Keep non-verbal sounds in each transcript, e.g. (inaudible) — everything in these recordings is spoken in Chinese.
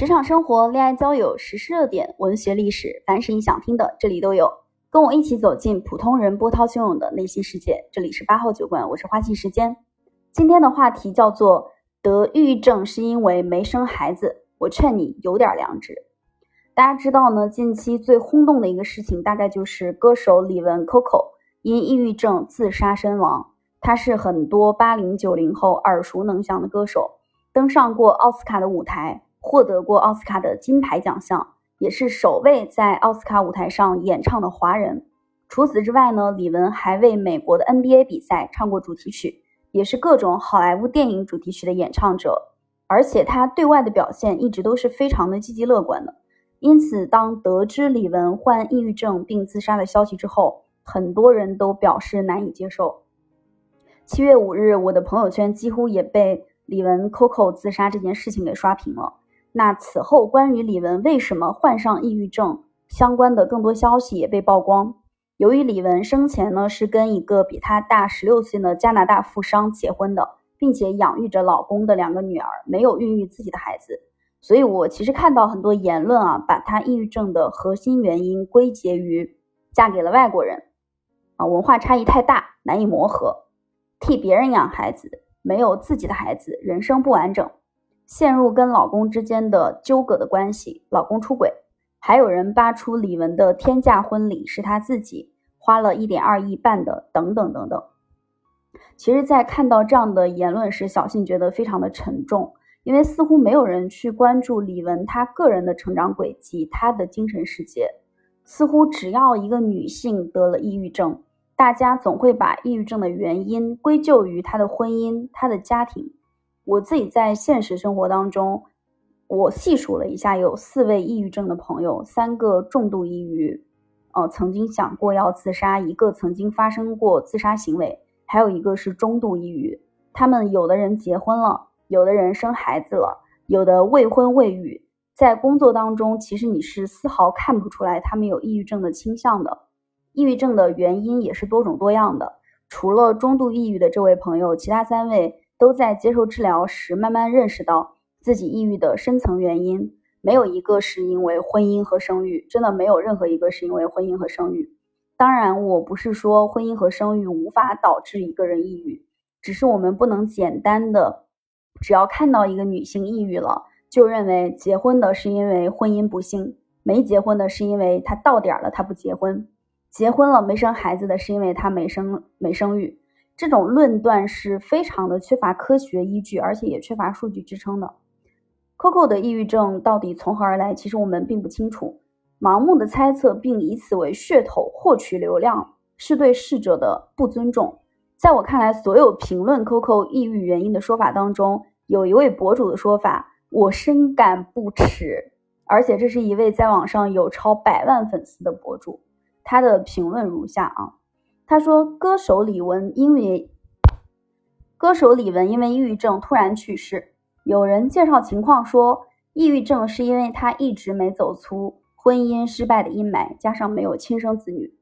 职场生活、恋爱交友、时事热点、文学历史，凡是你想听的，这里都有。跟我一起走进普通人波涛汹涌的内心世界。这里是八号酒馆，我是花季时间。今天的话题叫做得抑郁症是因为没生孩子。我劝你有点良知。大家知道呢，近期最轰动的一个事情，大概就是歌手李玟 Coco 因抑郁症自杀身亡。她是很多八零九零后耳熟能详的歌手，登上过奥斯卡的舞台。获得过奥斯卡的金牌奖项，也是首位在奥斯卡舞台上演唱的华人。除此之外呢，李玟还为美国的 NBA 比赛唱过主题曲，也是各种好莱坞电影主题曲的演唱者。而且他对外的表现一直都是非常的积极乐观的。因此，当得知李玟患抑郁症并自杀的消息之后，很多人都表示难以接受。七月五日，我的朋友圈几乎也被李玟 Coco 自杀这件事情给刷屏了。那此后，关于李玟为什么患上抑郁症相关的更多消息也被曝光。由于李玟生前呢是跟一个比她大十六岁的加拿大富商结婚的，并且养育着老公的两个女儿，没有孕育自己的孩子，所以我其实看到很多言论啊，把她抑郁症的核心原因归结于嫁给了外国人，啊，文化差异太大，难以磨合，替别人养孩子，没有自己的孩子，人生不完整。陷入跟老公之间的纠葛的关系，老公出轨，还有人扒出李玟的天价婚礼是她自己花了一点二亿办的，等等等等。其实，在看到这样的言论时，小信觉得非常的沉重，因为似乎没有人去关注李玟她个人的成长轨迹，她的精神世界。似乎只要一个女性得了抑郁症，大家总会把抑郁症的原因归咎于她的婚姻、她的家庭。我自己在现实生活当中，我细数了一下，有四位抑郁症的朋友，三个重度抑郁，呃，曾经想过要自杀，一个曾经发生过自杀行为，还有一个是中度抑郁。他们有的人结婚了，有的人生孩子了，有的未婚未育。在工作当中，其实你是丝毫看不出来他们有抑郁症的倾向的。抑郁症的原因也是多种多样的，除了中度抑郁的这位朋友，其他三位。都在接受治疗时，慢慢认识到自己抑郁的深层原因，没有一个是因为婚姻和生育，真的没有任何一个是因为婚姻和生育。当然，我不是说婚姻和生育无法导致一个人抑郁，只是我们不能简单的，只要看到一个女性抑郁了，就认为结婚的是因为婚姻不幸，没结婚的是因为她到点了她不结婚，结婚了没生孩子的是因为她没生没生育。这种论断是非常的缺乏科学依据，而且也缺乏数据支撑的。Coco 的抑郁症到底从何而来？其实我们并不清楚。盲目的猜测并以此为噱头获取流量，是对逝者的不尊重。在我看来，所有评论 Coco 抑郁原因的说法当中，有一位博主的说法，我深感不耻。而且这是一位在网上有超百万粉丝的博主，他的评论如下啊。他说：“歌手李玟因为歌手李玟因为抑郁症突然去世。有人介绍情况说，抑郁症是因为她一直没走出婚姻失败的阴霾，加上没有亲生子女。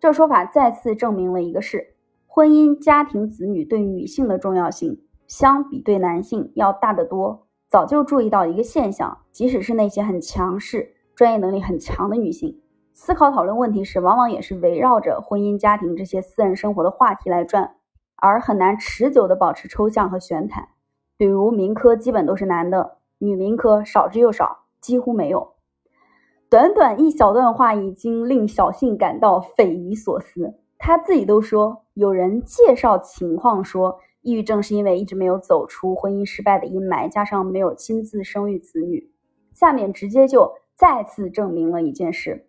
这说法再次证明了一个事：婚姻、家庭、子女对女性的重要性，相比对男性要大得多。早就注意到一个现象，即使是那些很强势、专业能力很强的女性。”思考讨论问题时，往往也是围绕着婚姻家庭这些私人生活的话题来转，而很难持久的保持抽象和玄谈。比如民科基本都是男的，女民科少之又少，几乎没有。短短一小段话已经令小信感到匪夷所思。他自己都说，有人介绍情况说，抑郁症是因为一直没有走出婚姻失败的阴霾，加上没有亲自生育子女。下面直接就再次证明了一件事。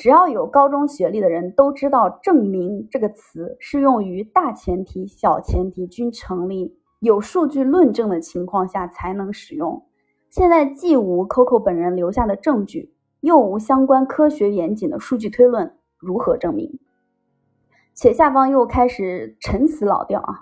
只要有高中学历的人都知道，“证明”这个词是用于大前提、小前提均成立、有数据论证的情况下才能使用。现在既无 Coco 本人留下的证据，又无相关科学严谨的数据推论，如何证明？且下方又开始陈词老调啊，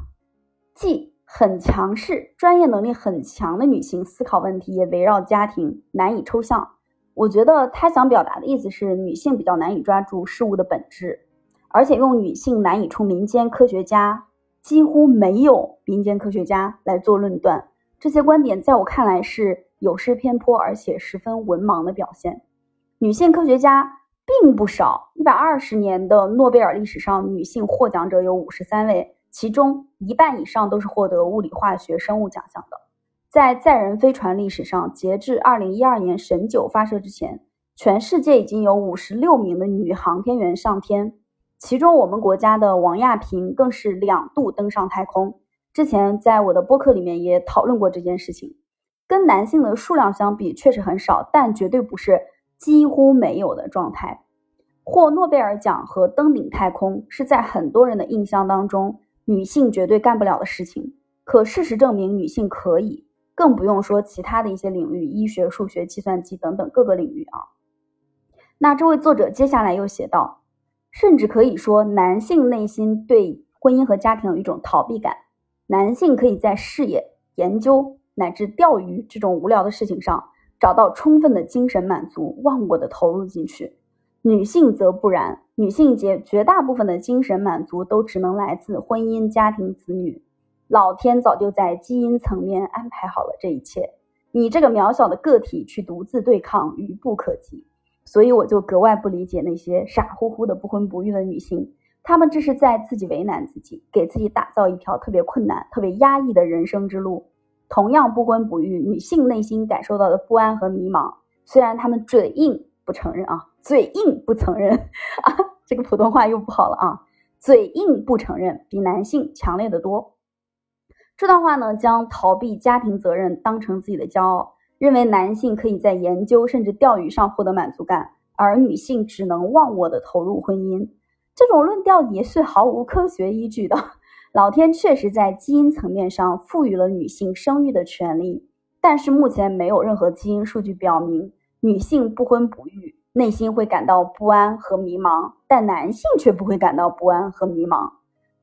既很强势、专业能力很强的女性思考问题，也围绕家庭，难以抽象。我觉得他想表达的意思是，女性比较难以抓住事物的本质，而且用女性难以出民间科学家，几乎没有民间科学家来做论断。这些观点在我看来是有失偏颇，而且十分文盲的表现。女性科学家并不少，一百二十年的诺贝尔历史上，女性获奖者有五十三位，其中一半以上都是获得物理、化学、生物奖项的。在载人飞船历史上，截至二零一二年神九发射之前，全世界已经有五十六名的女航天员上天，其中我们国家的王亚平更是两度登上太空。之前在我的播客里面也讨论过这件事情，跟男性的数量相比确实很少，但绝对不是几乎没有的状态。获诺贝尔奖和登顶太空是在很多人的印象当中女性绝对干不了的事情，可事实证明女性可以，更不用说其他的一些领域，医学、数学、计算机等等各个领域啊。那这位作者接下来又写道，甚至可以说男性内心对婚姻和家庭有一种逃避感。男性可以在事业、研究乃至钓鱼这种无聊的事情上找到充分的精神满足，忘我的投入进去；女性则不然，女性绝绝大部分的精神满足都只能来自婚姻、家庭、子女。老天早就在基因层面安排好了这一切，你这个渺小的个体去独自对抗，愚不可及。所以我就格外不理解那些傻乎乎的不婚不育的女性。他们这是在自己为难自己，给自己打造一条特别困难、特别压抑的人生之路。同样不婚不育，女性内心感受到的不安和迷茫，虽然她们嘴硬不承认啊，嘴硬不承认 (laughs) 啊，这个普通话又不好了啊，嘴硬不承认，比男性强烈的多。这段话呢，将逃避家庭责任当成自己的骄傲，认为男性可以在研究甚至钓鱼上获得满足感，而女性只能忘我的投入婚姻。这种论调也是毫无科学依据的。老天确实在基因层面上赋予了女性生育的权利，但是目前没有任何基因数据表明女性不婚不育内心会感到不安和迷茫，但男性却不会感到不安和迷茫。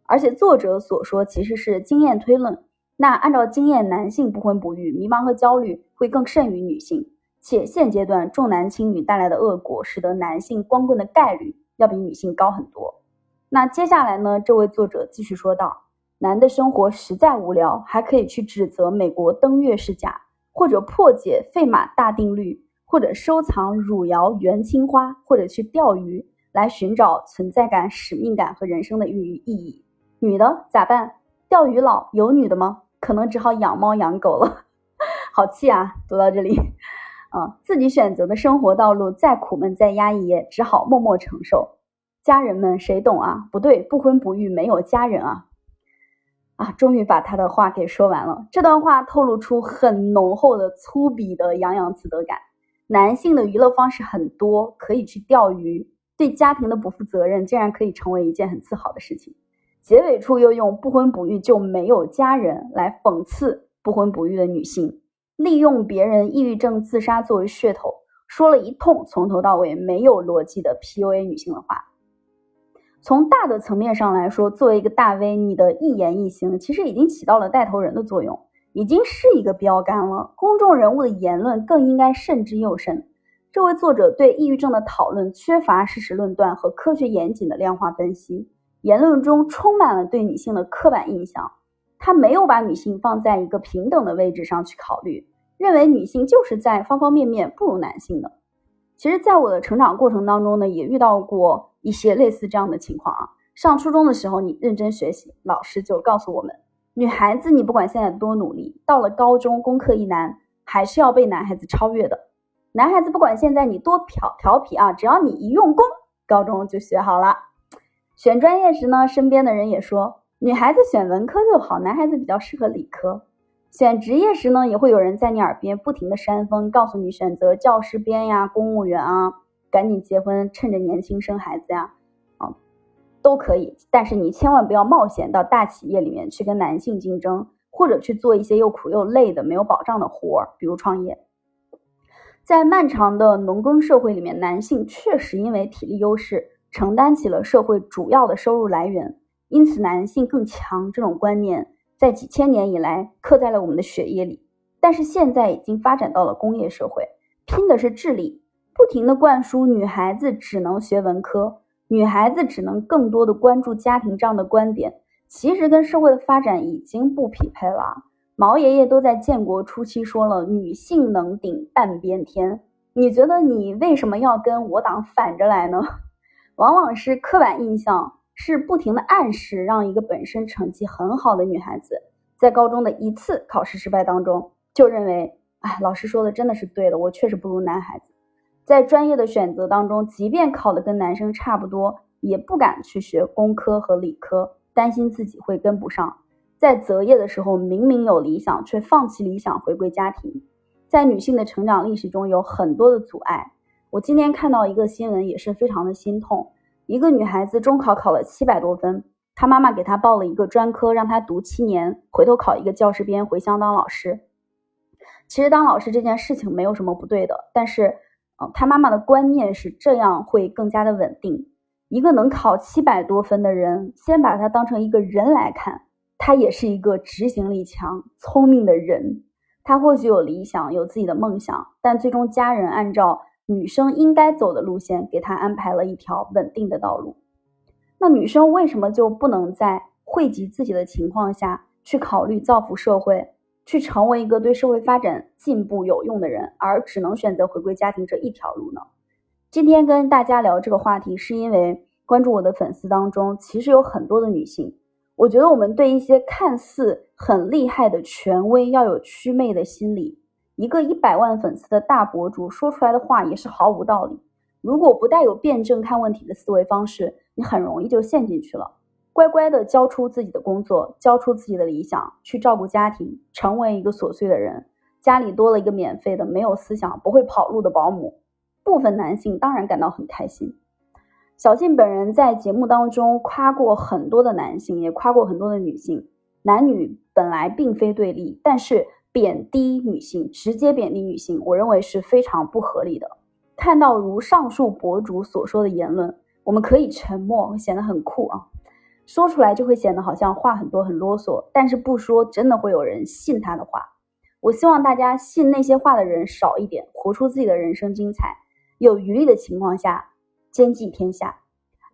而且作者所说其实是经验推论。那按照经验，男性不婚不育迷茫和焦虑会更甚于女性，且现阶段重男轻女带来的恶果，使得男性光棍的概率。要比女性高很多。那接下来呢？这位作者继续说道：“男的生活实在无聊，还可以去指责美国登月是假，或者破解费马大定律，或者收藏汝窑元青花，或者去钓鱼，来寻找存在感、使命感和人生的意意义。女的咋办？钓鱼佬有女的吗？可能只好养猫养狗了。(laughs) 好气啊！读到这里。”啊，自己选择的生活道路再苦闷再压抑，也只好默默承受。家人们谁懂啊？不对，不婚不育没有家人啊！啊，终于把他的话给说完了。这段话透露出很浓厚的粗鄙的洋洋自得感。男性的娱乐方式很多，可以去钓鱼，对家庭的不负责任竟然可以成为一件很自豪的事情。结尾处又用不婚不育就没有家人来讽刺不婚不育的女性。利用别人抑郁症自杀作为噱头，说了一通从头到尾没有逻辑的 PUA 女性的话。从大的层面上来说，作为一个大 V，你的一言一行其实已经起到了带头人的作用，已经是一个标杆了。公众人物的言论更应该慎之又慎。这位作者对抑郁症的讨论缺乏事实论断和科学严谨的量化分析，言论中充满了对女性的刻板印象。他没有把女性放在一个平等的位置上去考虑，认为女性就是在方方面面不如男性的。其实，在我的成长过程当中呢，也遇到过一些类似这样的情况啊。上初中的时候，你认真学习，老师就告诉我们，女孩子你不管现在多努力，到了高中功课一难，还是要被男孩子超越的。男孩子不管现在你多调调皮啊，只要你一用功，高中就学好了。选专业时呢，身边的人也说。女孩子选文科就好，男孩子比较适合理科。选职业时呢，也会有人在你耳边不停的煽风，告诉你选择教师编呀、公务员啊，赶紧结婚，趁着年轻生孩子呀，啊，都可以。但是你千万不要冒险到大企业里面去跟男性竞争，或者去做一些又苦又累的、没有保障的活儿，比如创业。在漫长的农耕社会里面，男性确实因为体力优势，承担起了社会主要的收入来源。因此，男性更强这种观念在几千年以来刻在了我们的血液里。但是现在已经发展到了工业社会，拼的是智力，不停的灌输女孩子只能学文科，女孩子只能更多的关注家庭这样的观点，其实跟社会的发展已经不匹配了。毛爷爷都在建国初期说了“女性能顶半边天”，你觉得你为什么要跟我党反着来呢？往往是刻板印象，是不停的暗示，让一个本身成绩很好的女孩子，在高中的一次考试失败当中，就认为，哎，老师说的真的是对的，我确实不如男孩子。在专业的选择当中，即便考的跟男生差不多，也不敢去学工科和理科，担心自己会跟不上。在择业的时候，明明有理想，却放弃理想回归家庭。在女性的成长历史中，有很多的阻碍。我今天看到一个新闻，也是非常的心痛。一个女孩子中考考了七百多分，她妈妈给她报了一个专科，让她读七年，回头考一个教师编，回乡当老师。其实当老师这件事情没有什么不对的，但是，嗯，她妈妈的观念是这样会更加的稳定。一个能考七百多分的人，先把他当成一个人来看。他也是一个执行力强、聪明的人。他或许有理想，有自己的梦想，但最终家人按照女生应该走的路线，给她安排了一条稳定的道路。那女生为什么就不能在惠及自己的情况下去考虑造福社会，去成为一个对社会发展进步有用的人，而只能选择回归家庭这一条路呢？今天跟大家聊这个话题，是因为关注我的粉丝当中，其实有很多的女性。我觉得我们对一些看似很厉害的权威要有祛魅的心理。一个一百万粉丝的大博主说出来的话也是毫无道理。如果不带有辩证看问题的思维方式，你很容易就陷进去了。乖乖的交出自己的工作，交出自己的理想，去照顾家庭，成为一个琐碎的人。家里多了一个免费的、没有思想、不会跑路的保姆。部分男性当然感到很开心。小静本人在节目当中夸过很多的男性，也夸过很多的女性。男女本来并非对立，但是贬低女性，直接贬低女性，我认为是非常不合理的。看到如上述博主所说的言论，我们可以沉默，显得很酷啊。说出来就会显得好像话很多、很啰嗦，但是不说，真的会有人信他的话。我希望大家信那些话的人少一点，活出自己的人生精彩。有余力的情况下。兼济天下。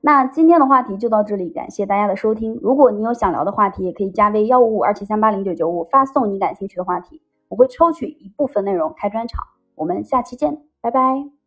那今天的话题就到这里，感谢大家的收听。如果你有想聊的话题，也可以加微幺五五二七三八零九九五，发送你感兴趣的话题，我会抽取一部分内容开专场。我们下期见，拜拜。